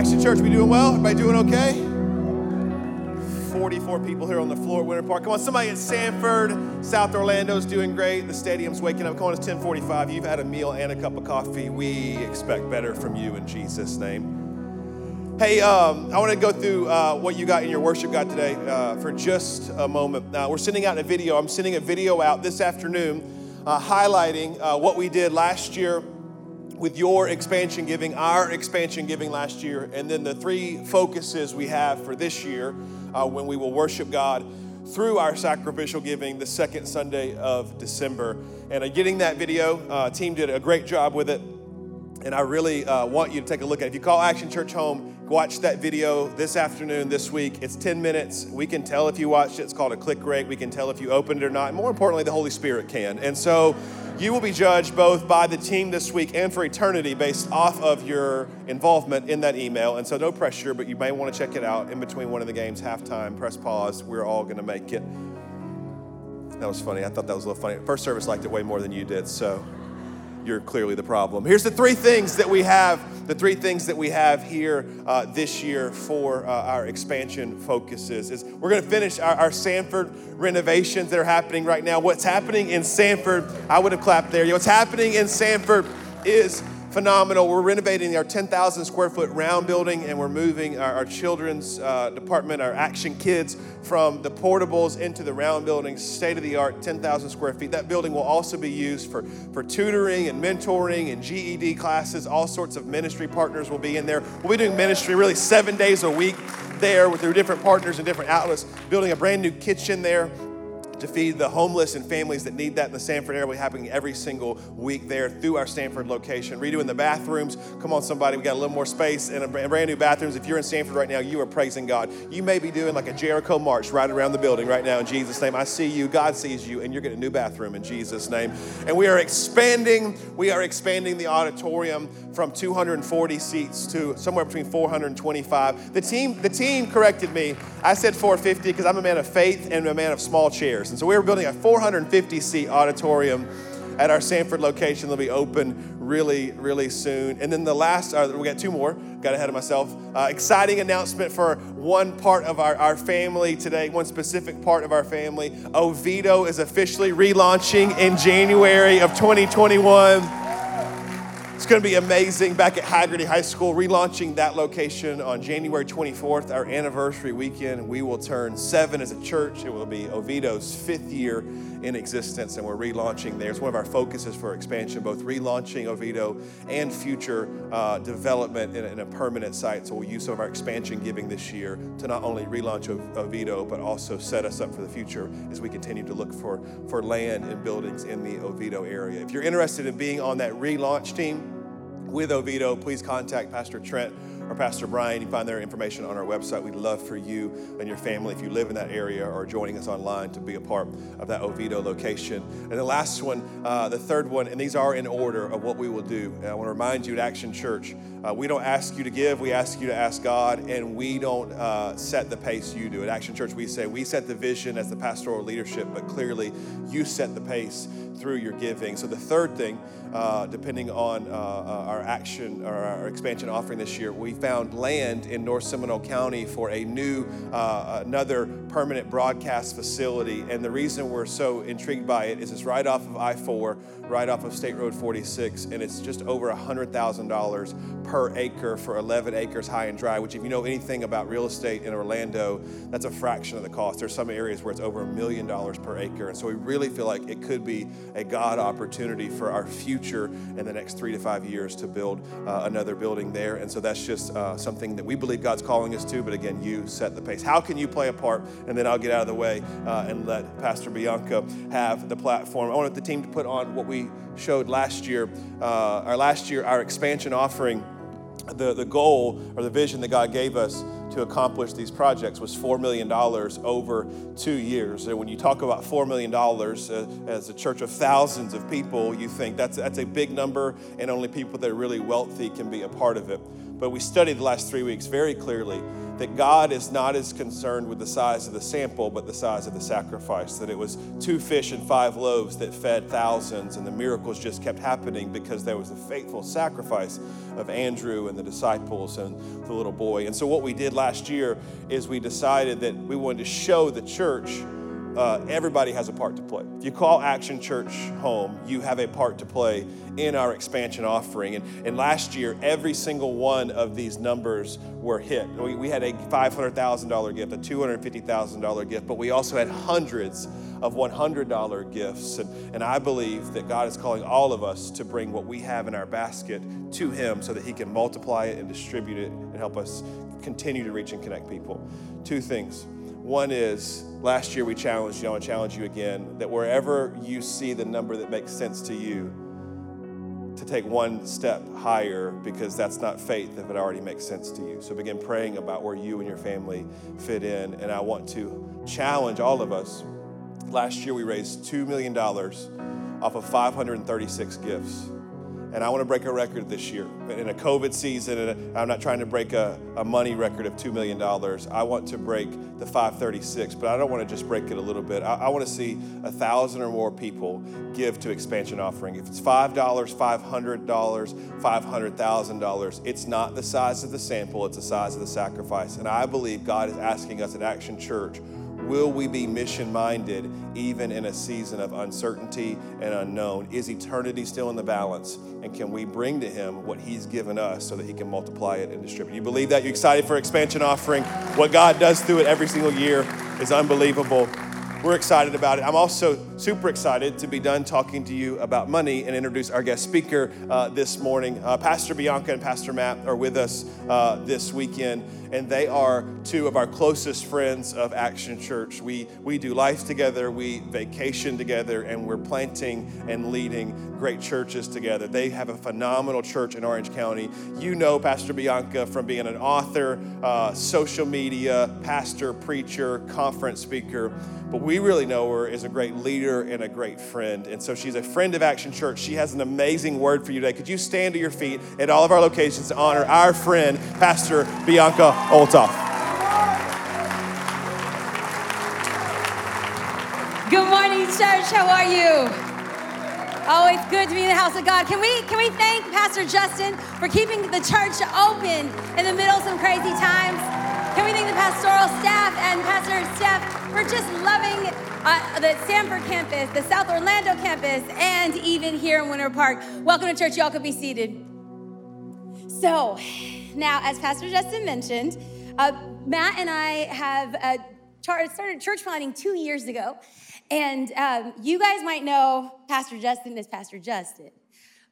Action Church, we doing well? Everybody doing okay? 44 people here on the floor at Winter Park. Come on, somebody in Sanford, South Orlando's doing great. The stadium's waking up. Come on, it's 1045. You've had a meal and a cup of coffee. We expect better from you in Jesus' name. Hey, um, I want to go through uh, what you got in your worship guide today uh, for just a moment. Uh, we're sending out a video. I'm sending a video out this afternoon uh, highlighting uh, what we did last year with your expansion giving, our expansion giving last year, and then the three focuses we have for this year uh, when we will worship God through our sacrificial giving the second Sunday of December. And uh, getting that video, uh, team did a great job with it. And I really uh, want you to take a look at it. If you call Action Church home, watch that video this afternoon, this week. It's 10 minutes. We can tell if you watched it. It's called a click rate. We can tell if you opened it or not. More importantly, the Holy Spirit can. And so you will be judged both by the team this week and for eternity based off of your involvement in that email. And so, no pressure, but you may want to check it out in between one of the games, halftime, press pause. We're all going to make it. That was funny. I thought that was a little funny. First service liked it way more than you did, so you're clearly the problem. Here's the three things that we have, the three things that we have here uh, this year for uh, our expansion focuses is we're going to finish our, our, Sanford renovations that are happening right now. What's happening in Sanford, I would have clapped there. What's happening in Sanford is phenomenal. We're renovating our 10,000 square foot round building and we're moving our, our children's uh, department, our action kids, from the portables into the round building, state of the art, 10,000 square feet. That building will also be used for, for tutoring and mentoring and GED classes. All sorts of ministry partners will be in there. We'll be doing ministry really seven days a week there with through different partners and different outlets, building a brand new kitchen there to feed the homeless and families that need that in the Sanford area. We're happening every single week there through our Sanford location. Redoing the bathrooms. Come on, somebody, we got a little more space and a brand new bathrooms. If you're in Sanford right now, you are praising God. You may be doing like a Jericho march right around the building right now in Jesus' name. I see you, God sees you, and you're getting a new bathroom in Jesus' name. And we are expanding, we are expanding the auditorium from 240 seats to somewhere between 425. The team, the team corrected me. I said 450 because I'm a man of faith and a man of small chairs. And so we were building a 450 seat auditorium at our Sanford location. They'll be open really, really soon. And then the last, uh, we got two more, got ahead of myself. Uh, exciting announcement for one part of our, our family today, one specific part of our family. Oviedo is officially relaunching in January of 2021. It's going to be amazing back at Hagerty High School, relaunching that location on January 24th, our anniversary weekend. We will turn seven as a church. It will be Oviedo's fifth year in existence, and we're relaunching there. It's one of our focuses for expansion, both relaunching Oviedo and future uh, development in, in, a permanent site. So we'll use some of our expansion giving this year to not only relaunch Oviedo, but also set us up for the future as we continue to look for, for land and buildings in the Oviedo area. If you're interested in being on that relaunch team, with Oviedo, please contact Pastor Trent or Pastor Brian. You can find their information on our website. We'd love for you and your family, if you live in that area or joining us online, to be a part of that Oviedo location. And the last one, uh, the third one, and these are in order of what we will do. And I want to remind you at Action Church, uh, we don't ask you to give, we ask you to ask God, and we don't uh, set the pace you do. At Action Church, we say we set the vision as the pastoral leadership, but clearly you set the pace through your giving. So the third thing, uh, depending on uh, uh, our action or our expansion offering this year, we found land in North Seminole County for a new, uh, another permanent broadcast facility. And the reason we're so intrigued by it is it's right off of I 4, right off of State Road 46, and it's just over $100,000 per acre for 11 acres high and dry, which, if you know anything about real estate in Orlando, that's a fraction of the cost. There's some areas where it's over a million dollars per acre. And so we really feel like it could be a God opportunity for our future in the next three to five years to build uh, another building there. And so that's just uh, something that we believe God's calling us to. But again, you set the pace. How can you play a part? And then I'll get out of the way uh, and let Pastor Bianca have the platform. I wanted the team to put on what we showed last year. Uh, our last year, our expansion offering the, the goal or the vision that God gave us to accomplish these projects was $4 million over two years. And when you talk about $4 million uh, as a church of thousands of people, you think that's, that's a big number, and only people that are really wealthy can be a part of it. But we studied the last three weeks very clearly that God is not as concerned with the size of the sample, but the size of the sacrifice. That it was two fish and five loaves that fed thousands, and the miracles just kept happening because there was a faithful sacrifice of Andrew and the disciples and the little boy. And so, what we did last year is we decided that we wanted to show the church uh, everybody has a part to play. If you call Action Church home, you have a part to play in our expansion offering. And, and last year, every single one of these numbers were hit. We, we had a $500,000 gift, a $250,000 gift, but we also had hundreds of $100 gifts. And, and I believe that God is calling all of us to bring what we have in our basket to Him so that He can multiply it and distribute it and help us continue to reach and connect people. Two things. One is last year we challenged you, I want to challenge you again that wherever you see the number that makes sense to you, to take one step higher because that's not faith if it already makes sense to you. So begin praying about where you and your family fit in. And I want to challenge all of us. Last year we raised $2 million off of 536 gifts. And I want to break a record this year. In a COVID season, and I'm not trying to break a, a money record of $2 million. I want to break the 536, but I don't want to just break it a little bit. I, I want to see a thousand or more people give to expansion offering. If it's $5, $500, $500,000, it's not the size of the sample, it's the size of the sacrifice. And I believe God is asking us at Action Church Will we be mission minded even in a season of uncertainty and unknown? Is eternity still in the balance? And can we bring to Him what He's given us so that He can multiply it and distribute? You believe that? You excited for expansion offering? What God does through it every single year is unbelievable. We're excited about it. I'm also super excited to be done talking to you about money and introduce our guest speaker uh, this morning. Uh, Pastor Bianca and Pastor Matt are with us uh, this weekend, and they are two of our closest friends of Action Church. We, we do life together, we vacation together, and we're planting and leading great churches together. They have a phenomenal church in Orange County. You know Pastor Bianca from being an author, uh, social media, pastor, preacher, conference speaker but we really know her as a great leader and a great friend. And so she's a friend of Action Church. She has an amazing word for you today. Could you stand to your feet at all of our locations to honor our friend, Pastor Bianca Olthoff? Good morning, church. How are you? Oh, it's good to be in the house of God. Can we can we thank Pastor Justin for keeping the church open in the middle of some crazy times? Can we thank the pastoral staff and Pastor Steph for just loving uh, the Sanford campus, the South Orlando campus, and even here in Winter Park. Welcome to church. Y'all could be seated. So, now, as Pastor Justin mentioned, uh, Matt and I have uh, started church planting two years ago. And um, you guys might know Pastor Justin as Pastor Justin,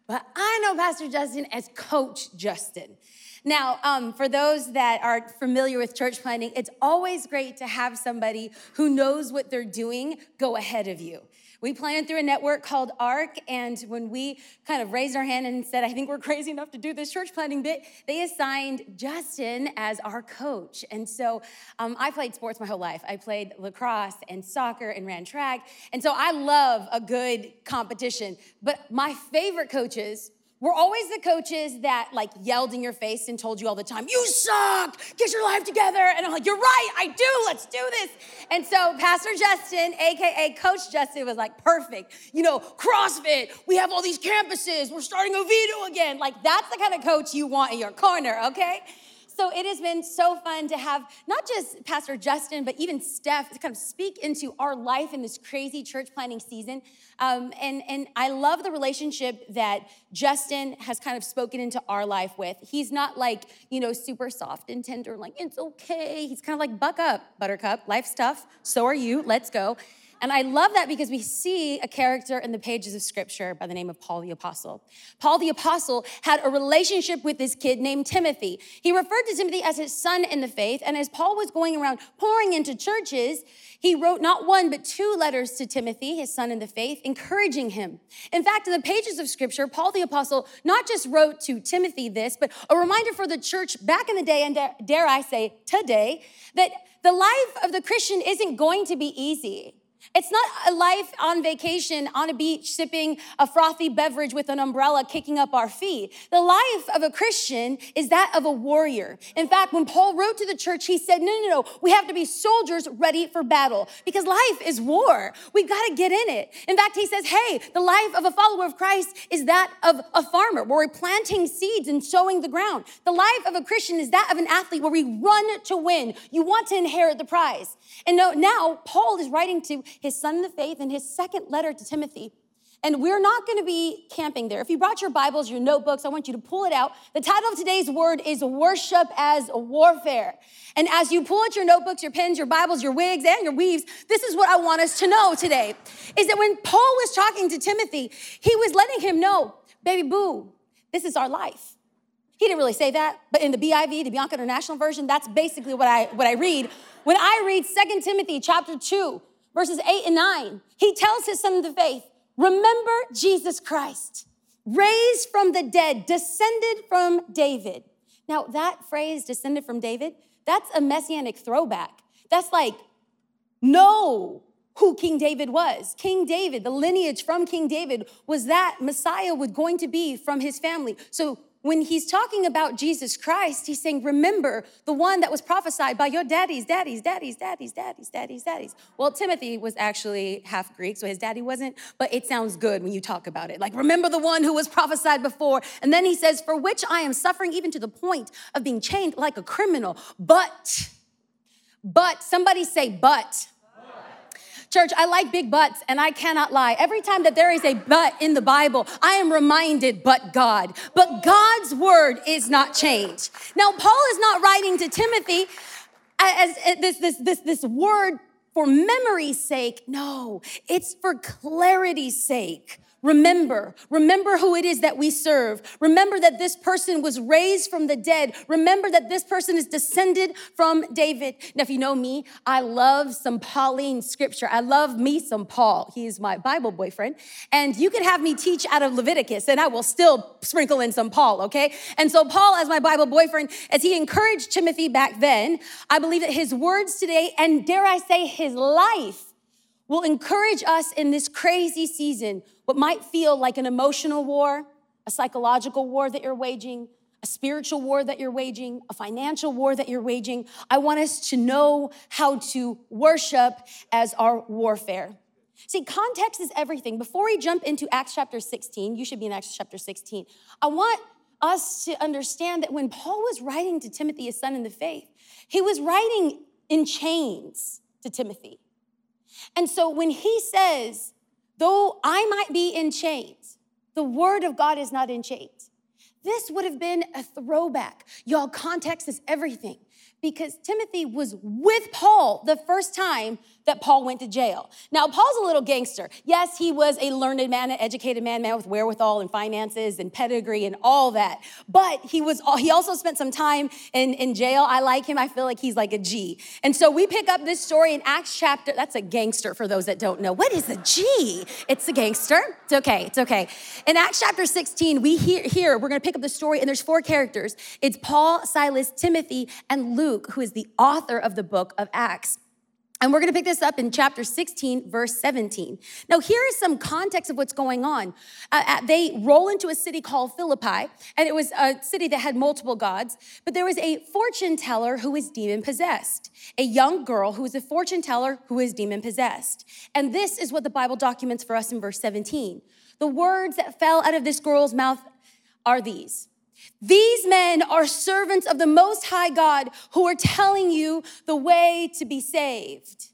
but I know Pastor Justin as Coach Justin. Now, um, for those that are familiar with church planning, it's always great to have somebody who knows what they're doing go ahead of you. We planted through a network called ARC, and when we kind of raised our hand and said, I think we're crazy enough to do this church planting bit, they assigned Justin as our coach. And so um, I played sports my whole life. I played lacrosse and soccer and ran track. And so I love a good competition. But my favorite coaches we're always the coaches that like yelled in your face and told you all the time, you suck, get your life together. And I'm like, you're right, I do, let's do this. And so Pastor Justin, AKA Coach Justin, was like, perfect. You know, CrossFit, we have all these campuses, we're starting Oviedo again. Like, that's the kind of coach you want in your corner, okay? So it has been so fun to have not just Pastor Justin, but even Steph to kind of speak into our life in this crazy church planning season. Um, and, and I love the relationship that Justin has kind of spoken into our life with. He's not like, you know, super soft and tender, like, it's okay. He's kind of like, buck up, buttercup, life's tough. So are you. Let's go. And I love that because we see a character in the pages of scripture by the name of Paul the Apostle. Paul the Apostle had a relationship with this kid named Timothy. He referred to Timothy as his son in the faith. And as Paul was going around pouring into churches, he wrote not one, but two letters to Timothy, his son in the faith, encouraging him. In fact, in the pages of scripture, Paul the Apostle not just wrote to Timothy this, but a reminder for the church back in the day, and dare I say today, that the life of the Christian isn't going to be easy. It's not a life on vacation on a beach sipping a frothy beverage with an umbrella kicking up our feet. The life of a Christian is that of a warrior. In fact, when Paul wrote to the church, he said, No, no, no, we have to be soldiers ready for battle because life is war. We've got to get in it. In fact, he says, Hey, the life of a follower of Christ is that of a farmer where we're planting seeds and sowing the ground. The life of a Christian is that of an athlete where we run to win. You want to inherit the prize. And now Paul is writing to his son in the faith, in his second letter to Timothy. And we're not going to be camping there. If you brought your Bibles, your notebooks, I want you to pull it out. The title of today's word is Worship as Warfare. And as you pull out your notebooks, your pens, your Bibles, your wigs, and your weaves, this is what I want us to know today is that when Paul was talking to Timothy, he was letting him know, baby boo, this is our life. He didn't really say that, but in the BIV, the Bianca International Version, that's basically what I, what I read. When I read 2 Timothy chapter 2, verses 8 and 9, he tells his son of the faith, Remember Jesus Christ, raised from the dead, descended from David. Now, that phrase, descended from David, that's a messianic throwback. That's like, know who King David was. King David, the lineage from King David, was that Messiah was going to be from his family. So when he's talking about Jesus Christ, he's saying, Remember the one that was prophesied by your daddies, daddies, daddies, daddies, daddies, daddies, daddies. Well, Timothy was actually half Greek, so his daddy wasn't, but it sounds good when you talk about it. Like, remember the one who was prophesied before. And then he says, For which I am suffering even to the point of being chained like a criminal. But, but, somebody say, but. Church, I like big butts, and I cannot lie. Every time that there is a but in the Bible, I am reminded, but God. But God's word is not changed. Now, Paul is not writing to Timothy as, this, this, this, this word for memory's sake. No, it's for clarity's sake. Remember, remember who it is that we serve. Remember that this person was raised from the dead. Remember that this person is descended from David. Now, if you know me, I love some Pauline scripture. I love me some Paul. He is my Bible boyfriend. And you could have me teach out of Leviticus and I will still sprinkle in some Paul, okay? And so, Paul, as my Bible boyfriend, as he encouraged Timothy back then, I believe that his words today, and dare I say, his life, will encourage us in this crazy season what might feel like an emotional war, a psychological war that you're waging, a spiritual war that you're waging, a financial war that you're waging. I want us to know how to worship as our warfare. See, context is everything. Before we jump into Acts chapter 16, you should be in Acts chapter 16. I want us to understand that when Paul was writing to Timothy, his son in the faith, he was writing in chains to Timothy. And so when he says, Though I might be in chains, the word of God is not in chains. This would have been a throwback. Y'all, context is everything because Timothy was with Paul the first time that Paul went to jail. Now, Paul's a little gangster. Yes, he was a learned man, an educated man, man with wherewithal and finances and pedigree and all that. But he was he also spent some time in, in jail. I like him. I feel like he's like a G. And so we pick up this story in Acts chapter. That's a gangster for those that don't know. What is a G? It's a gangster. It's okay. It's okay. In Acts chapter 16, we hear here, we're gonna pick up the story, and there's four characters. It's Paul, Silas, Timothy, and Luke, who is the author of the book of Acts. And we're going to pick this up in chapter 16, verse 17. Now, here is some context of what's going on. Uh, uh, they roll into a city called Philippi, and it was a city that had multiple gods, but there was a fortune teller who was demon possessed, a young girl who was a fortune teller who was demon possessed. And this is what the Bible documents for us in verse 17. The words that fell out of this girl's mouth are these these men are servants of the Most High God who are telling you the way to be saved.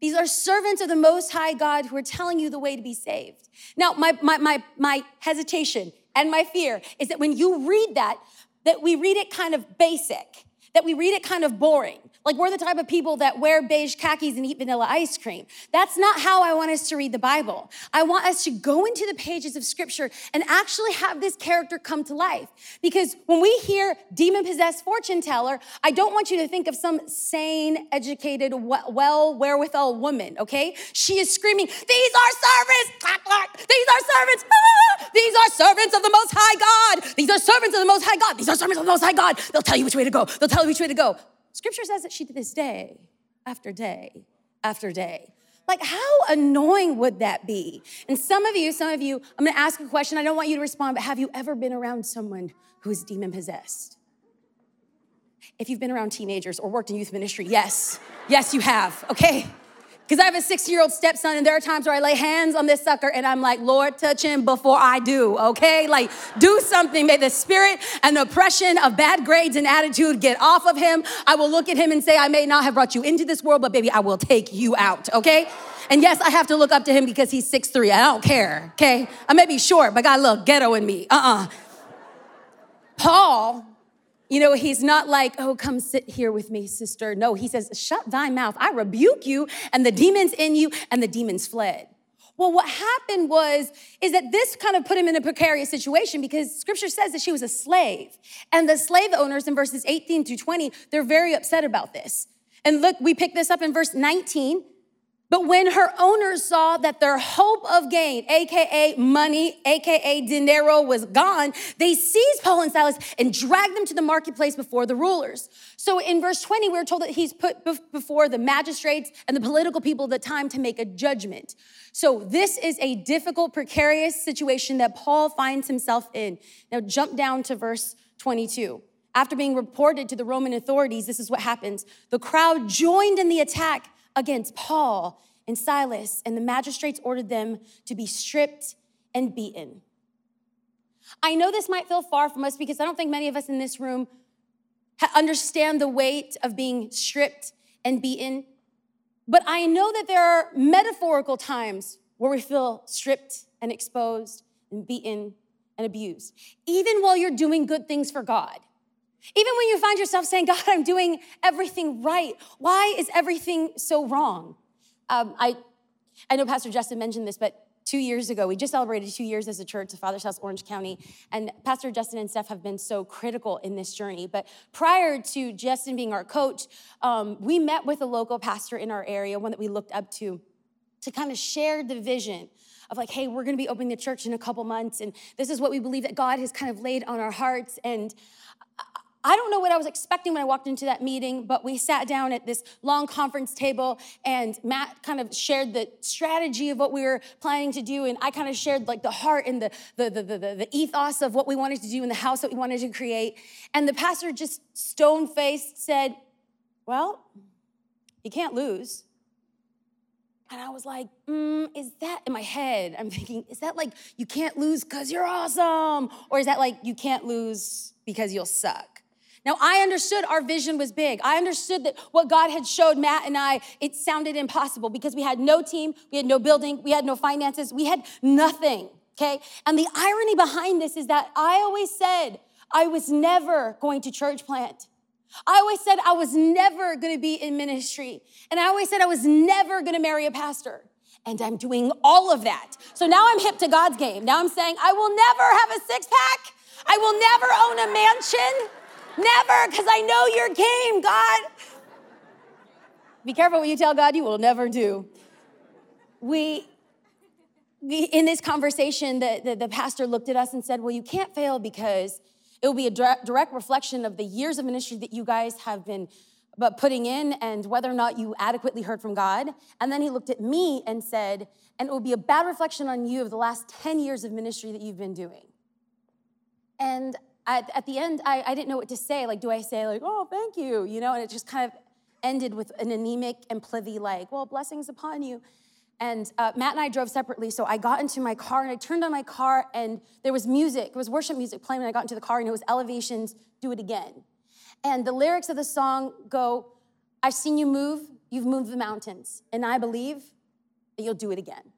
These are servants of the Most High God who are telling you the way to be saved. Now, my, my, my, my hesitation and my fear is that when you read that, that we read it kind of basic. That we read it kind of boring. Like we're the type of people that wear beige khakis and eat vanilla ice cream. That's not how I want us to read the Bible. I want us to go into the pages of scripture and actually have this character come to life. Because when we hear demon possessed fortune teller, I don't want you to think of some sane, educated, well wherewithal woman, okay? She is screaming, These are servants! These are servants! Ah! These are servants of the Most High God! These are servants of the Most High God! These are servants of the Most High God! They'll tell you which way to go. They'll tell you which way to go. Scripture says that she did this day after day after day. Like, how annoying would that be? And some of you, some of you, I'm gonna ask a question. I don't want you to respond, but have you ever been around someone who is demon possessed? If you've been around teenagers or worked in youth ministry, yes, yes, you have, okay? Because I have a six year old stepson, and there are times where I lay hands on this sucker and I'm like, Lord, touch him before I do, okay? Like, do something. May the spirit and the oppression of bad grades and attitude get off of him. I will look at him and say, I may not have brought you into this world, but baby, I will take you out, okay? And yes, I have to look up to him because he's six three. I don't care, okay? I may be short, but a little ghetto in me. Uh uh-uh. uh Paul you know, he's not like, oh, come sit here with me, sister. No, he says, shut thy mouth. I rebuke you and the demons in you, and the demons fled. Well, what happened was, is that this kind of put him in a precarious situation because scripture says that she was a slave. And the slave owners in verses 18 through 20, they're very upset about this. And look, we pick this up in verse 19. But when her owners saw that their hope of gain, AKA money, AKA dinero, was gone, they seized Paul and Silas and dragged them to the marketplace before the rulers. So in verse 20, we're told that he's put before the magistrates and the political people of the time to make a judgment. So this is a difficult, precarious situation that Paul finds himself in. Now jump down to verse 22. After being reported to the Roman authorities, this is what happens. The crowd joined in the attack against Paul and Silas, and the magistrates ordered them to be stripped and beaten. I know this might feel far from us because I don't think many of us in this room understand the weight of being stripped and beaten. But I know that there are metaphorical times where we feel stripped and exposed and beaten and abused, even while you're doing good things for God. Even when you find yourself saying, God, I'm doing everything right, why is everything so wrong? Um, I, I know Pastor Justin mentioned this, but two years ago, we just celebrated two years as a church, the Father's House, Orange County, and Pastor Justin and Steph have been so critical in this journey. But prior to Justin being our coach, um, we met with a local pastor in our area, one that we looked up to, to kind of share the vision of like, hey, we're gonna be opening the church in a couple months, and this is what we believe that God has kind of laid on our hearts. And I don't know what I was expecting when I walked into that meeting, but we sat down at this long conference table and Matt kind of shared the strategy of what we were planning to do. And I kind of shared like the heart and the, the, the, the, the ethos of what we wanted to do in the house that we wanted to create. And the pastor just stone faced said, Well, you can't lose. And I was like, mm, is that in my head? I'm thinking, is that like you can't lose because you're awesome? Or is that like you can't lose because you'll suck? Now, I understood our vision was big. I understood that what God had showed Matt and I, it sounded impossible because we had no team, we had no building, we had no finances, we had nothing, okay? And the irony behind this is that I always said I was never going to church plant. I always said I was never gonna be in ministry. And I always said I was never gonna marry a pastor. And I'm doing all of that. So now I'm hip to God's game. Now I'm saying I will never have a six pack. I will never own a mansion. Never, because I know your game, God. Be careful what you tell God you will never do. We, we in this conversation, the, the, the pastor looked at us and said, Well, you can't fail because it will be a direct reflection of the years of ministry that you guys have been but putting in and whether or not you adequately heard from God. And then he looked at me and said, and it will be a bad reflection on you of the last 10 years of ministry that you've been doing. And at, at the end, I, I didn't know what to say. Like, do I say, like, oh, thank you, you know? And it just kind of ended with an anemic and plithy, like, well, blessings upon you. And uh, Matt and I drove separately, so I got into my car and I turned on my car, and there was music. It was worship music playing when I got into the car, and it was Elevations, Do It Again. And the lyrics of the song go, I've seen you move, you've moved the mountains, and I believe that you'll do it again.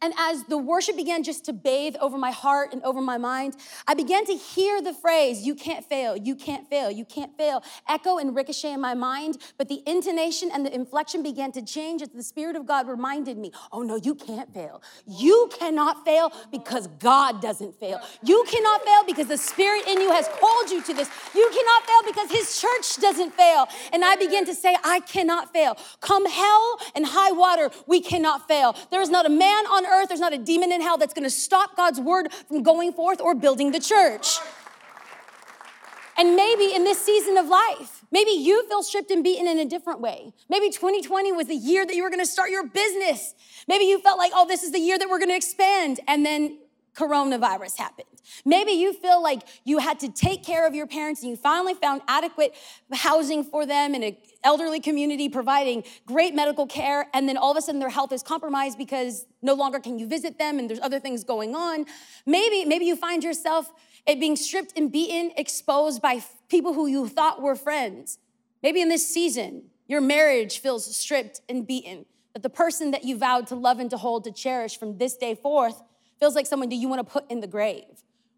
And as the worship began just to bathe over my heart and over my mind, I began to hear the phrase, you can't fail, you can't fail, you can't fail, echo and ricochet in my mind. But the intonation and the inflection began to change as the Spirit of God reminded me, oh no, you can't fail. You cannot fail because God doesn't fail. You cannot fail because the Spirit in you has called you to this. You cannot fail because His church doesn't fail. And I began to say, I cannot fail. Come hell and high water, we cannot fail. There is not a man on earth, there's not a demon in hell that's gonna stop God's word from going forth or building the church. And maybe in this season of life, maybe you feel stripped and beaten in a different way. Maybe 2020 was the year that you were gonna start your business. Maybe you felt like, oh, this is the year that we're gonna expand. And then coronavirus happened. Maybe you feel like you had to take care of your parents and you finally found adequate housing for them in an elderly community providing great medical care, and then all of a sudden their health is compromised because no longer can you visit them and there's other things going on. Maybe, maybe you find yourself being stripped and beaten, exposed by people who you thought were friends. Maybe in this season, your marriage feels stripped and beaten. That the person that you vowed to love and to hold, to cherish from this day forth feels like someone do you want to put in the grave.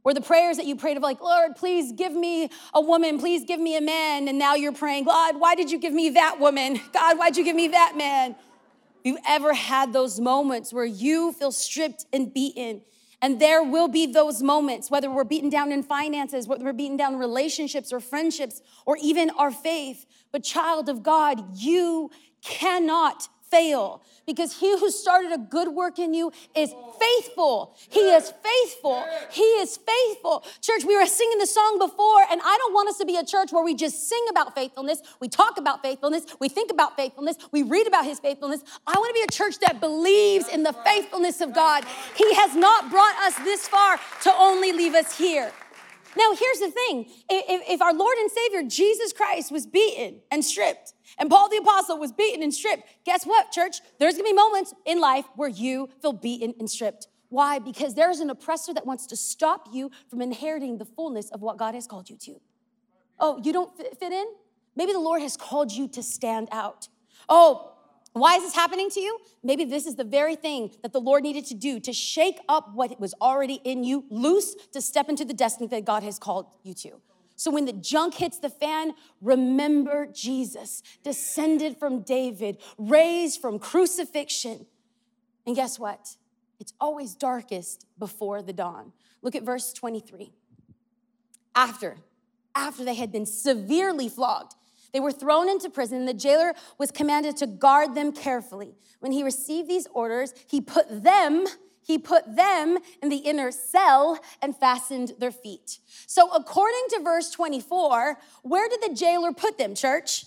Where the prayers that you prayed of like, Lord, please give me a woman, please give me a man, and now you're praying, God, why did you give me that woman? God, why'd you give me that man? You ever had those moments where you feel stripped and beaten? And there will be those moments, whether we're beaten down in finances, whether we're beaten down in relationships or friendships, or even our faith. But, child of God, you cannot fail because he who started a good work in you is faithful. He is faithful. He is faithful. Church, we were singing the song before, and I don't want us to be a church where we just sing about faithfulness, we talk about faithfulness, we think about faithfulness, we read about his faithfulness. I want to be a church that believes in the faithfulness of God. He has not brought us this far to only leave us here. Now, here's the thing if, if, our Lord and Savior, Jesus Christ, was beaten and stripped, and Paul the Apostle was beaten and stripped, guess what, church? There's gonna be moments in life where you feel beaten and stripped. Why? Because there's an oppressor that wants to stop you from inheriting the fullness of what God has called you to. Oh, you don't fit in? Maybe the Lord has called you to stand out. Oh, why is this happening to you? Maybe this is the very thing that the Lord needed to do to shake up what was already in you loose to step into the destiny that God has called you to. So when the junk hits the fan, remember Jesus, descended from David, raised from crucifixion. And guess what? It's always darkest before the dawn. Look at verse 23. After, after they had been severely flogged, they were thrown into prison, and the jailer was commanded to guard them carefully. When he received these orders, he put them he put them in the inner cell and fastened their feet. So, according to verse 24, where did the jailer put them, church?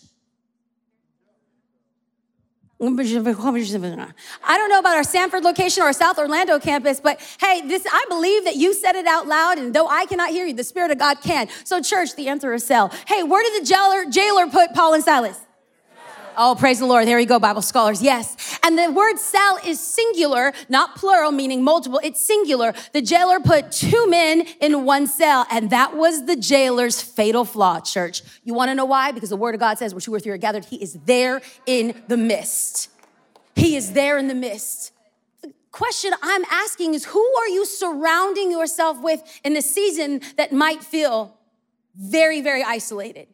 I don't know about our Sanford location or our South Orlando campus, but hey, this I believe that you said it out loud, and though I cannot hear you, the Spirit of God can. So, church, the answer is cell. Hey, where did the jailer, jailer put Paul and Silas? Oh, praise the Lord. There you go, Bible scholars. Yes. And the word cell is singular, not plural, meaning multiple. It's singular. The jailer put two men in one cell, and that was the jailer's fatal flaw, church. You want to know why? Because the word of God says, where two or three are gathered, he is there in the midst. He is there in the midst. The question I'm asking is who are you surrounding yourself with in the season that might feel very, very isolated?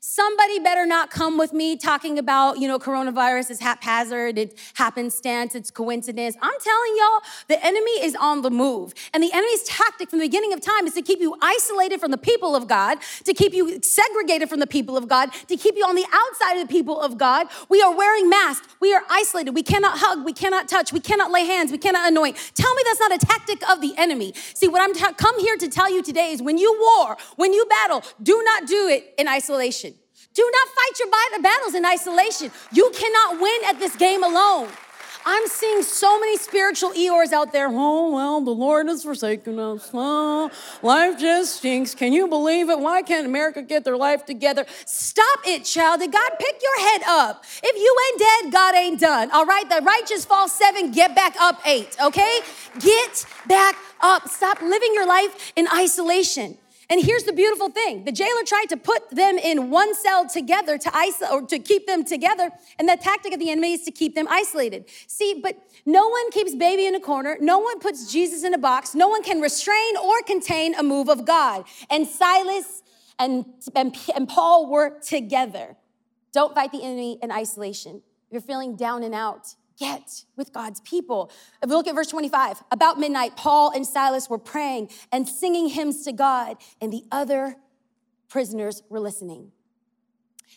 Somebody better not come with me talking about, you know, coronavirus is haphazard, it's happenstance, it's coincidence. I'm telling y'all, the enemy is on the move. And the enemy's tactic from the beginning of time is to keep you isolated from the people of God, to keep you segregated from the people of God, to keep you on the outside of the people of God. We are wearing masks. We are isolated. We cannot hug. We cannot touch. We cannot lay hands. We cannot anoint. Tell me that's not a tactic of the enemy. See, what I'm come here to tell you today is when you war, when you battle, do not do it in isolation. Do not fight your battles in isolation. You cannot win at this game alone. I'm seeing so many spiritual Eeyores out there. Oh, well, the Lord has forsaken us. Oh, life just stinks. Can you believe it? Why can't America get their life together? Stop it, child. Did God pick your head up? If you ain't dead, God ain't done. All right? The righteous fall seven, get back up eight, okay? Get back up. Stop living your life in isolation. And here's the beautiful thing the jailer tried to put them in one cell together to isolate or to keep them together. And the tactic of the enemy is to keep them isolated. See, but no one keeps baby in a corner. No one puts Jesus in a box. No one can restrain or contain a move of God. And Silas and, and, and Paul were together. Don't fight the enemy in isolation. You're feeling down and out, get with God's people. If we look at verse 25, about midnight, Paul and Silas were praying and singing hymns to God, and the other prisoners were listening.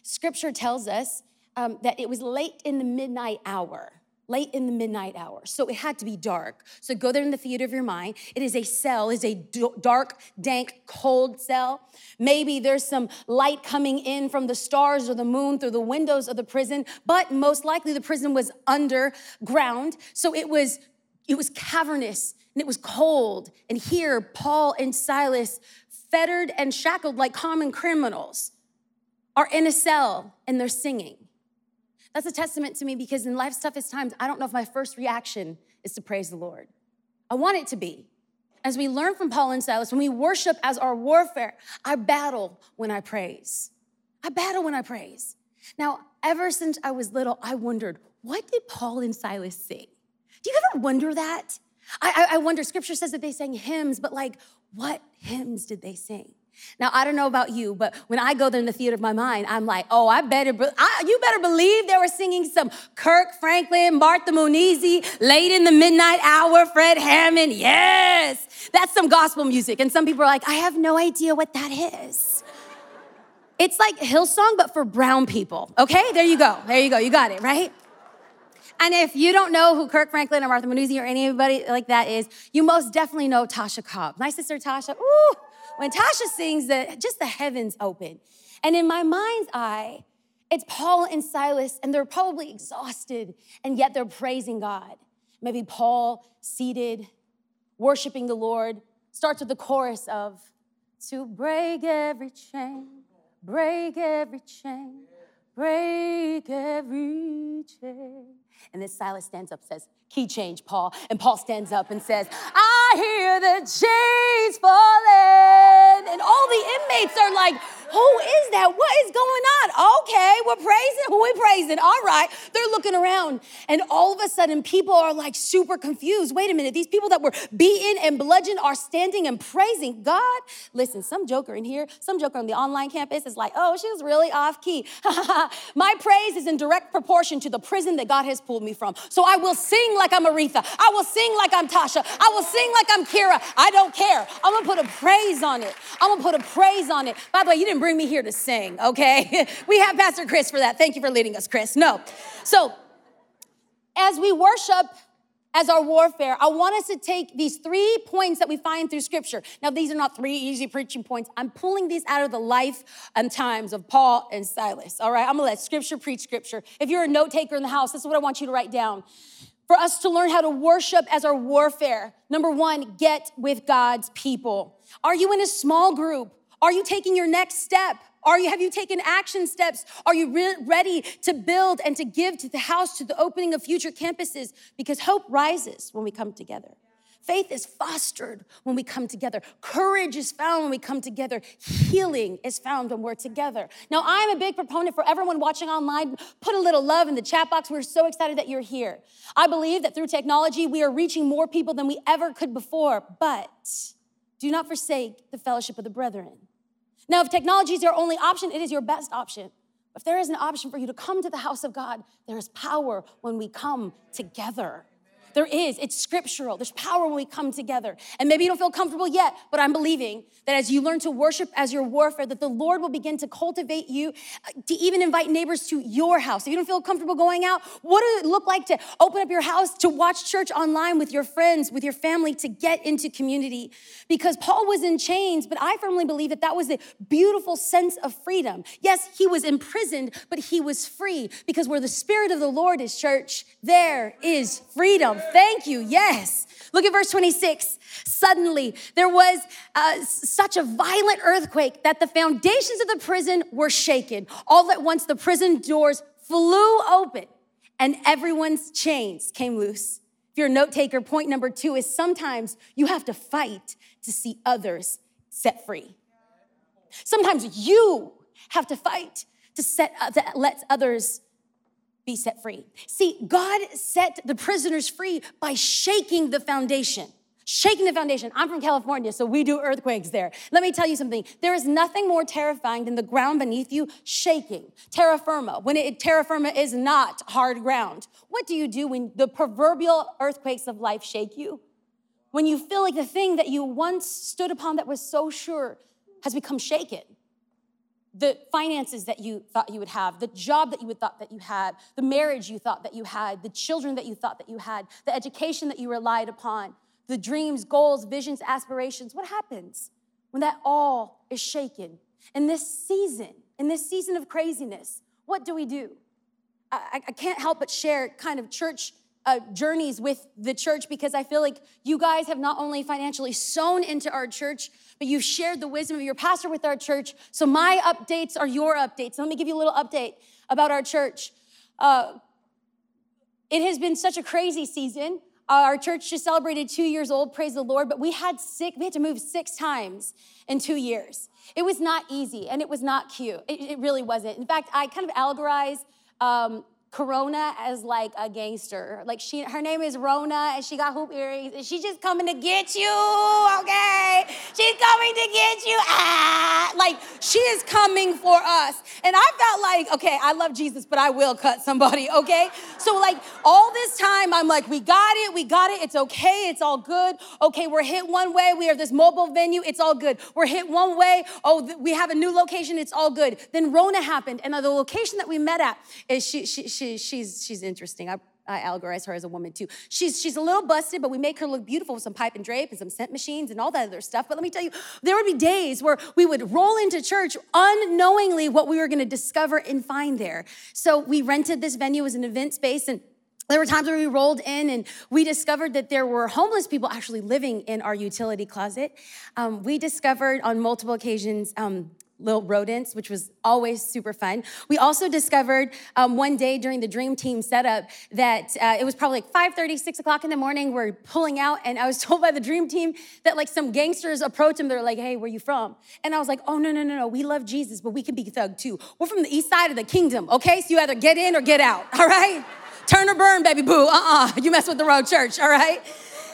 Scripture tells us um, that it was late in the midnight hour late in the midnight hour. So it had to be dark. So go there in the theater of your mind. It is a cell, is a dark, dank, cold cell. Maybe there's some light coming in from the stars or the moon through the windows of the prison, but most likely the prison was underground. So it was it was cavernous and it was cold. And here Paul and Silas fettered and shackled like common criminals are in a cell and they're singing. That's a testament to me because in life's toughest times, I don't know if my first reaction is to praise the Lord. I want it to be. As we learn from Paul and Silas, when we worship as our warfare, I battle when I praise. I battle when I praise. Now, ever since I was little, I wondered, what did Paul and Silas sing? Do you ever wonder that? I, I, I wonder, scripture says that they sang hymns, but like, what hymns did they sing? Now, I don't know about you, but when I go there in the theater of my mind, I'm like, oh, I better, be- I, you better believe they were singing some Kirk Franklin, Martha Munizzi, late in the midnight hour, Fred Hammond. Yes, that's some gospel music. And some people are like, I have no idea what that is. It's like Hillsong, but for brown people. Okay, there you go. There you go. You got it, right? And if you don't know who Kirk Franklin or Martha Munizzi or anybody like that is, you most definitely know Tasha Cobb. My sister Tasha, ooh, when Tasha sings that just the heavens open. And in my mind's eye, it's Paul and Silas, and they're probably exhausted, and yet they're praising God. Maybe Paul seated, worshiping the Lord, starts with the chorus of, To break every chain, break every chain, break every chain. And then Silas stands up says, Key change, Paul. And Paul stands up and says, I hear the chains falling. And all the inmates are like, who is that? What is going on? Okay, we're praising. Who we praising? All right. They're looking around, and all of a sudden, people are like super confused. Wait a minute. These people that were beaten and bludgeoned are standing and praising God. Listen, some joker in here, some joker on the online campus is like, oh, she was really off key. My praise is in direct proportion to the prison that God has pulled me from. So I will sing like I'm Aretha. I will sing like I'm Tasha. I will sing like I'm Kira. I don't care. I'm gonna put a praise on it. I'm gonna put a praise on it. By the way, you didn't bring me here to sing, okay? we have Pastor Chris for that. Thank you for leading us, Chris. No. So, as we worship as our warfare, I want us to take these three points that we find through scripture. Now, these are not three easy preaching points. I'm pulling these out of the life and times of Paul and Silas. All right, I'm gonna let scripture preach scripture. If you're a note taker in the house, this is what I want you to write down. For us to learn how to worship as our warfare, number one, get with God's people. Are you in a small group? Are you taking your next step? Are you, have you taken action steps? Are you re- ready to build and to give to the house, to the opening of future campuses? Because hope rises when we come together. Faith is fostered when we come together. Courage is found when we come together. Healing is found when we're together. Now, I'm a big proponent for everyone watching online. Put a little love in the chat box. We're so excited that you're here. I believe that through technology, we are reaching more people than we ever could before, but do not forsake the fellowship of the brethren. Now, if technology is your only option, it is your best option. If there is an option for you to come to the house of God, there is power when we come together. There is. It's scriptural. There's power when we come together. And maybe you don't feel comfortable yet, but I'm believing that as you learn to worship as your warfare, that the Lord will begin to cultivate you uh, to even invite neighbors to your house. If you don't feel comfortable going out, what does it look like to open up your house, to watch church online with your friends, with your family, to get into community? Because Paul was in chains, but I firmly believe that that was a beautiful sense of freedom. Yes, he was imprisoned, but he was free because where the Spirit of the Lord is, church, there is freedom. Thank you. Yes. Look at verse 26. Suddenly, there was uh, such a violent earthquake that the foundations of the prison were shaken. All at once, the prison doors flew open and everyone's chains came loose. If you're a note taker, point number two is sometimes you have to fight to see others set free. Sometimes you have to fight to set uh, to let others be set free. See, God set the prisoners free by shaking the foundation. Shaking the foundation. I'm from California, so we do earthquakes there. Let me tell you something. There is nothing more terrifying than the ground beneath you shaking. Terra firma, when it, terra firma is not hard ground. What do you do when the proverbial earthquakes of life shake you? When you feel like the thing that you once stood upon that was so sure has become shaken the finances that you thought you would have, the job that you would thought that you had, the marriage you thought that you had, the children that you thought that you had, the education that you relied upon, the dreams, goals, visions, aspirations. What happens when that all is shaken? In this season, in this season of craziness, what do we do? I, I can't help but share kind of church uh, journeys with the church because I feel like you guys have not only financially sown into our church, but you've shared the wisdom of your pastor with our church. So my updates are your updates. let me give you a little update about our church. Uh, it has been such a crazy season. Uh, our church just celebrated two years old, praise the Lord, but we had six, we had to move six times in two years. It was not easy and it was not cute. It, it really wasn't. In fact, I kind of allegorize um, Corona as like a gangster. Like she, her name is Rona, and she got hoop earrings, and she's just coming to get you. Okay, she's coming to get you. Ah, like she is coming for us. And I felt like, okay, I love Jesus, but I will cut somebody. Okay, so like all this time, I'm like, we got it, we got it. It's okay, it's all good. Okay, we're hit one way. We have this mobile venue. It's all good. We're hit one way. Oh, we have a new location. It's all good. Then Rona happened, and the location that we met at is she, she, she she, she's, she's interesting. I, I allegorize her as a woman too. She's, she's a little busted, but we make her look beautiful with some pipe and drape and some scent machines and all that other stuff. But let me tell you, there would be days where we would roll into church unknowingly what we were going to discover and find there. So we rented this venue as an event space and there were times where we rolled in and we discovered that there were homeless people actually living in our utility closet. Um, we discovered on multiple occasions um, little rodents, which was always super fun. We also discovered um, one day during the Dream Team setup that uh, it was probably like 5 6 o'clock in the morning. We're pulling out, and I was told by the Dream Team that like some gangsters approached him. They're like, hey, where you from? And I was like, oh, no, no, no, no. We love Jesus, but we can be thug too. We're from the east side of the kingdom, okay? So you either get in or get out, all right? Turn or burn, baby boo. Uh-uh. You mess with the wrong church, all right?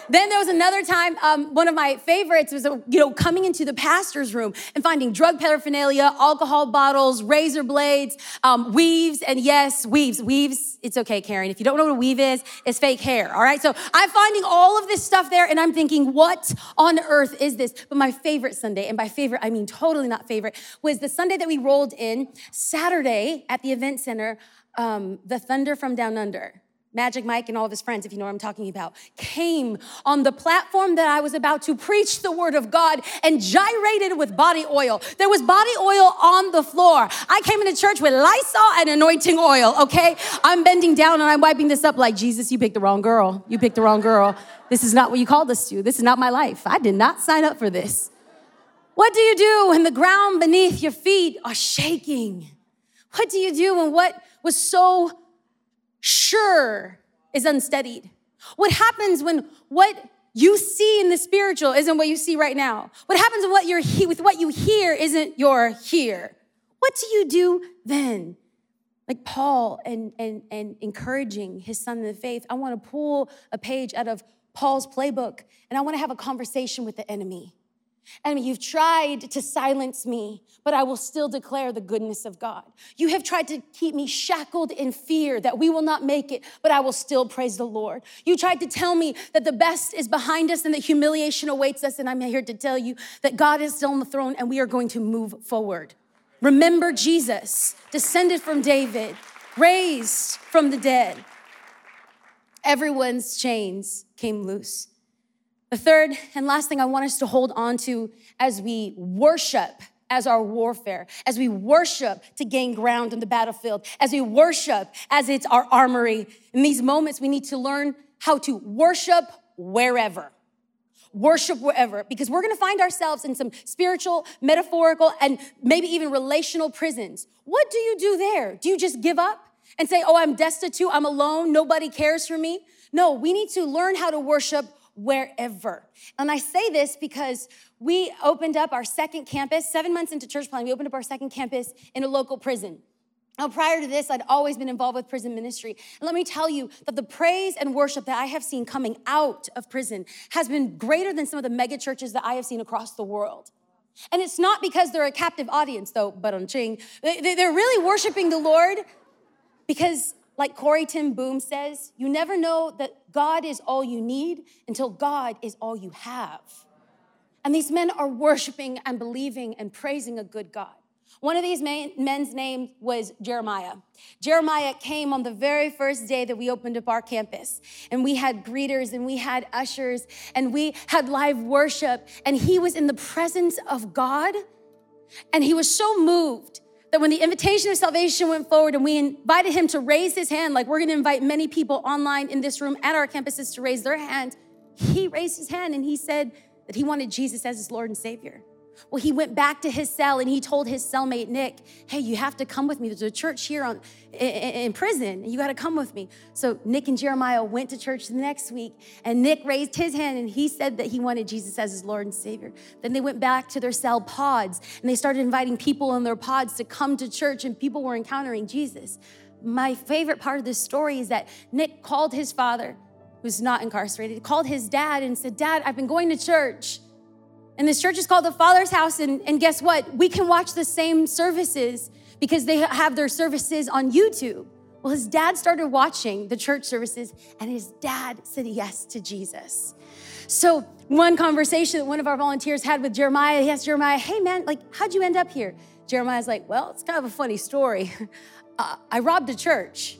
Then there was another time, um, one of my favorites was, you know, coming into the pastor's room and finding drug paraphernalia, alcohol bottles, razor blades, um, weaves, and yes, weaves. Weaves, it's okay, Karen. If you don't know what a weave is, it's fake hair, all right? So I'm finding all of this stuff there and I'm thinking, what on earth is this? But my favorite Sunday, and by favorite, I mean totally not favorite, was the Sunday that we rolled in, Saturday at the event center, um, the Thunder from Down Under. Magic Mike and all of his friends, if you know what I'm talking about, came on the platform that I was about to preach the word of God and gyrated with body oil. There was body oil on the floor. I came into church with Lysol and anointing oil, okay? I'm bending down and I'm wiping this up like, Jesus, you picked the wrong girl. You picked the wrong girl. This is not what you called us to. This is not my life. I did not sign up for this. What do you do when the ground beneath your feet are shaking? What do you do when what was so sure is unsteadied? What happens when what you see in the spiritual isn't what you see right now? What happens when what you're he- with what you hear isn't your hear? What do you do then? Like Paul and, and, and encouraging his son in the faith, I want to pull a page out of Paul's playbook and I want to have a conversation with the enemy. And you've tried to silence me, but I will still declare the goodness of God. You have tried to keep me shackled in fear that we will not make it, but I will still praise the Lord. You tried to tell me that the best is behind us and that humiliation awaits us, and I'm here to tell you that God is still on the throne and we are going to move forward. Remember Jesus, descended from David, raised from the dead. Everyone's chains came loose. The third and last thing I want us to hold on to as we worship as our warfare, as we worship to gain ground in the battlefield, as we worship as it's our armory. In these moments, we need to learn how to worship wherever. Worship wherever, because we're gonna find ourselves in some spiritual, metaphorical, and maybe even relational prisons. What do you do there? Do you just give up and say, Oh, I'm destitute, I'm alone, nobody cares for me? No, we need to learn how to worship wherever. And I say this because we opened up our second campus, seven months into church planting, we opened up our second campus in a local prison. Now, prior to this, I'd always been involved with prison ministry. And let me tell you that the praise and worship that I have seen coming out of prison has been greater than some of the mega churches that I have seen across the world. And it's not because they're a captive audience, though, but on Ching. They're really worshiping the Lord because, like Corrie ten Boom says, you never know that God is all you need until God is all you have. And these men are worshiping and believing and praising a good God. One of these men's name was Jeremiah. Jeremiah came on the very first day that we opened up our campus, and we had greeters and we had ushers and we had live worship, and he was in the presence of God, and he was so moved that when the invitation of salvation went forward and we invited him to raise his hand, like we're gonna invite many people online in this room at our campuses to raise their hand, he raised his hand and he said that he wanted Jesus as his Lord and Savior. Well, he went back to his cell and he told his cellmate Nick, "Hey, you have to come with me. There's a church here on, in, in prison. You got to come with me." So Nick and Jeremiah went to church the next week, and Nick raised his hand and he said that he wanted Jesus as his Lord and Savior. Then they went back to their cell pods and they started inviting people in their pods to come to church, and people were encountering Jesus. My favorite part of this story is that Nick called his father, who's not incarcerated, called his dad and said, "Dad, I've been going to church." And this church is called the Father's House. And, and guess what? We can watch the same services because they have their services on YouTube. Well, his dad started watching the church services, and his dad said yes to Jesus. So, one conversation that one of our volunteers had with Jeremiah, he asked Jeremiah, Hey man, like, how'd you end up here? Jeremiah's like, Well, it's kind of a funny story. Uh, I robbed a church.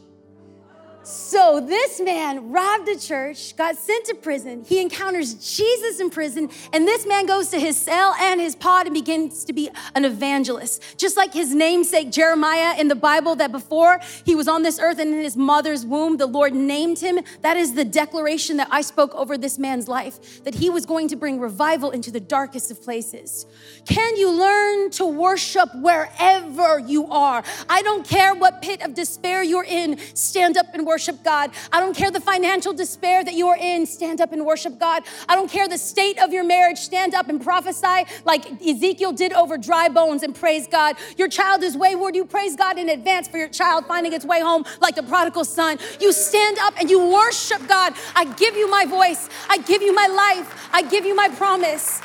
So this man robbed a church, got sent to prison. He encounters Jesus in prison, and this man goes to his cell and his pod and begins to be an evangelist. Just like his namesake Jeremiah in the Bible, that before he was on this earth and in his mother's womb, the Lord named him. That is the declaration that I spoke over this man's life, that he was going to bring revival into the darkest of places. Can you learn to worship wherever you are? I don't care what pit of despair you're in, stand up and worship worship God. I don't care the financial despair that you are in, stand up and worship God. I don't care the state of your marriage, stand up and prophesy like Ezekiel did over dry bones and praise God. Your child is wayward, you praise God in advance for your child finding its way home like the prodigal son. You stand up and you worship God. I give you my voice, I give you my life, I give you my promise.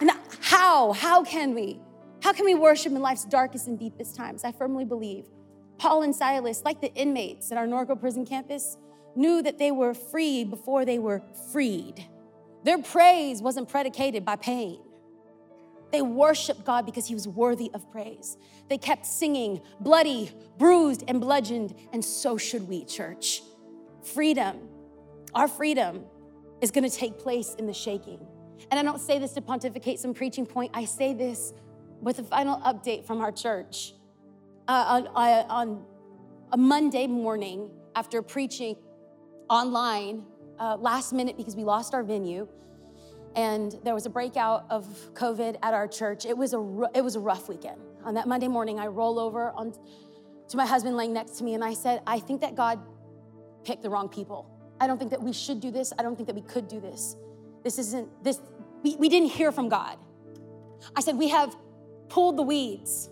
And how? How can we? How can we worship in life's darkest and deepest times? I firmly believe Paul and Silas, like the inmates at our Norco prison campus, knew that they were free before they were freed. Their praise wasn't predicated by pain. They worshiped God because he was worthy of praise. They kept singing, bloody, bruised, and bludgeoned, and so should we, church. Freedom, our freedom, is gonna take place in the shaking. And I don't say this to pontificate some preaching point, I say this with a final update from our church uh, on, uh, on, a Monday morning after preaching online uh, last minute because we lost our venue and there was a breakout of COVID at our church. It was a, it was a rough weekend. On that Monday morning, I roll over on, to my husband laying next to me and I said, I think that God picked the wrong people. I don't think that we should do this. I don't think that we could do this. This isn't, this, we, we didn't hear from God. I said, we have pulled the weeds.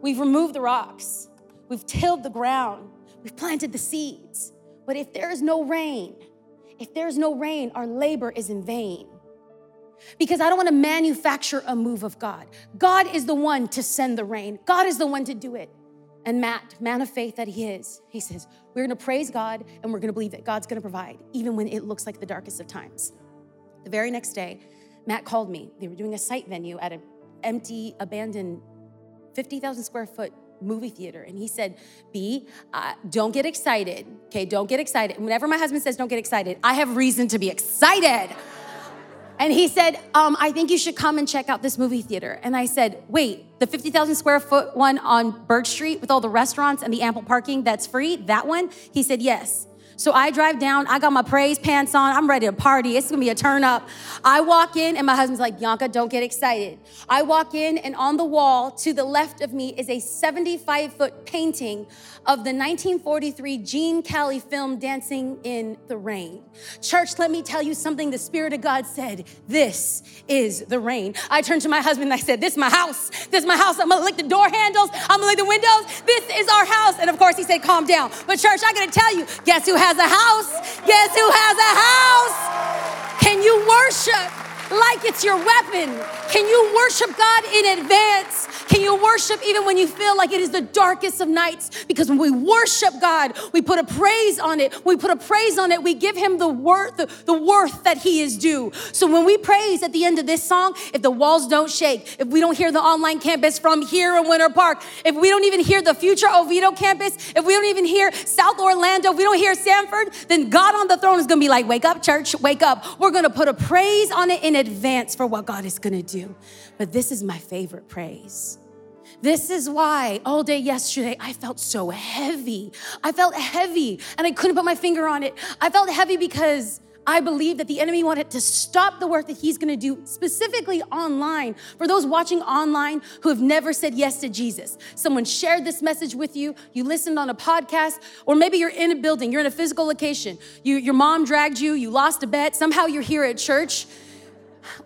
We've removed the rocks. We've tilled the ground. We've planted the seeds. But if there is no rain, if there's no rain, our labor is in vain. Because I don't want to manufacture a move of God. God is the one to send the rain, God is the one to do it. And Matt, man of faith that he is, he says, We're going to praise God and we're going to believe that God's going to provide, even when it looks like the darkest of times. The very next day, Matt called me. They were doing a site venue at an empty, abandoned 50,000 square foot movie theater. And he said, B, uh, don't get excited. Okay, don't get excited. Whenever my husband says don't get excited, I have reason to be excited. And he said, um, I think you should come and check out this movie theater. And I said, wait, the 50,000 square foot one on Birch Street with all the restaurants and the ample parking that's free, that one? He said, yes. So I drive down, I got my praise pants on, I'm ready to party. It's gonna be a turn up. I walk in, and my husband's like, Bianca, don't get excited. I walk in, and on the wall to the left of me is a 75 foot painting of the 1943 Gene Kelly film Dancing in the Rain. Church, let me tell you something. The Spirit of God said, This is the rain. I turned to my husband and I said, This is my house. This is my house. I'm gonna lick the door handles. I'm gonna lick the windows. This is our house. And of course, he said, Calm down. But, church, I gotta tell you, guess who has a house? Guess who has a house? Can you worship? Like it's your weapon? Can you worship God in advance? Can you worship even when you feel like it is the darkest of nights? Because when we worship God, we put a praise on it. We put a praise on it. We give him the worth, the, the worth that he is due. So when we praise at the end of this song, if the walls don't shake, if we don't hear the online campus from here in Winter Park, if we don't even hear the future Oviedo campus, if we don't even hear South Orlando, if we don't hear Sanford, then God on the throne is gonna be like, wake up, church, wake up. We're gonna put a praise on it in advance for what God is gonna do. But this is my favorite praise. This is why all day yesterday I felt so heavy. I felt heavy and I couldn't put my finger on it. I felt heavy because I believe that the enemy wanted to stop the work that he's gonna do specifically online. For those watching online who have never said yes to Jesus, someone shared this message with you, you listened on a podcast, or maybe you're in a building, you're in a physical location, you, your mom dragged you, you lost a bet, somehow you're here at church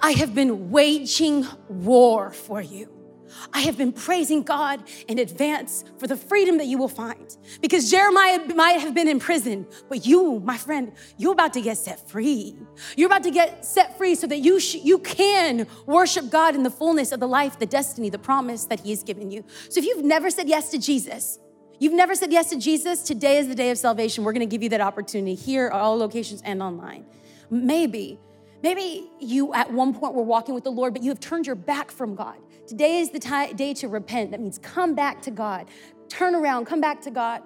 I have been waging war for you. I have been praising God in advance for the freedom that you will find. Because Jeremiah might have been in prison, but you, my friend, you're about to get set free. You're about to get set free so that you, sh- you can worship God in the fullness of the life, the destiny, the promise that He has given you. So if you've never said yes to Jesus, You've never said yes to Jesus? Today is the day of salvation. We're gonna give you that opportunity here at all locations and online. Maybe Maybe you at one point were walking with the Lord, but you have turned your back from God. Today is the t- day to repent. That means come back to God. Turn around, come back to God.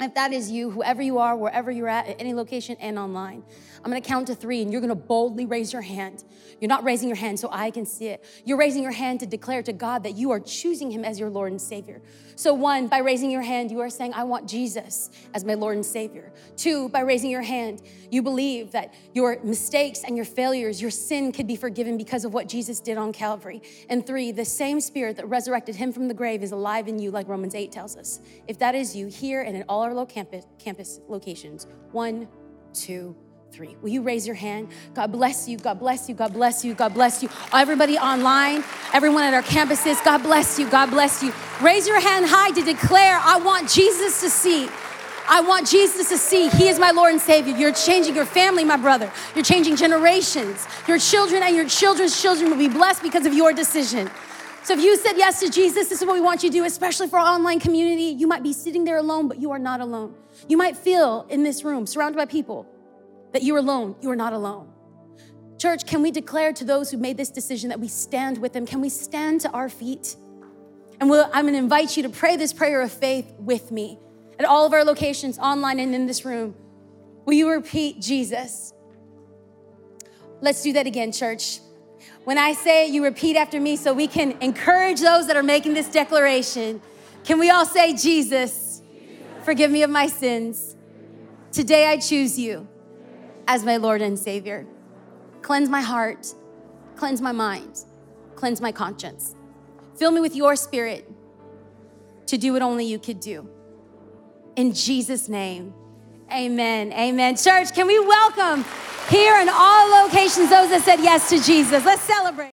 If that is you, whoever you are, wherever you're at, at any location and online, I'm gonna count to three and you're gonna boldly raise your hand. You're not raising your hand so I can see it. You're raising your hand to declare to God that you are choosing Him as your Lord and Savior. So, one, by raising your hand, you are saying, I want Jesus as my Lord and Savior. Two, by raising your hand, you believe that your mistakes and your failures, your sin could be forgiven because of what Jesus did on Calvary. And three, the same Spirit that resurrected Him from the grave is alive in you, like Romans 8 tells us. If that is you here and in our low campus, campus locations, one, two, three. Will you raise your hand? God bless you. God bless you. God bless you. God bless you. Everybody online, everyone at our campuses, God bless you. God bless you. Raise your hand high to declare, I want Jesus to see. I want Jesus to see He is my Lord and Savior. You're changing your family, my brother. You're changing generations. Your children and your children's children will be blessed because of your decision. So if you said yes to Jesus, this is what we want you to do, especially for our online community. You might be sitting there alone, but you are not alone. You might feel in this room, surrounded by people, that you're alone. You are not alone. Church, can we declare to those who made this decision that we stand with them? Can we stand to our feet? And we'll, I'm gonna invite you to pray this prayer of faith with me at all of our locations, online and in this room. Will you repeat Jesus? Let's do that again, church. When I say it, you repeat after me so we can encourage those that are making this declaration. Can we all say, Jesus, forgive me of my sins. Today I choose you as my Lord and Savior. Cleanse my heart, cleanse my mind, cleanse my conscience. Fill me with your spirit to do what only you could do. In Jesus' name, amen. Amen. Church, can we welcome here in all locations those that said yes to Jesus? Let's celebrate.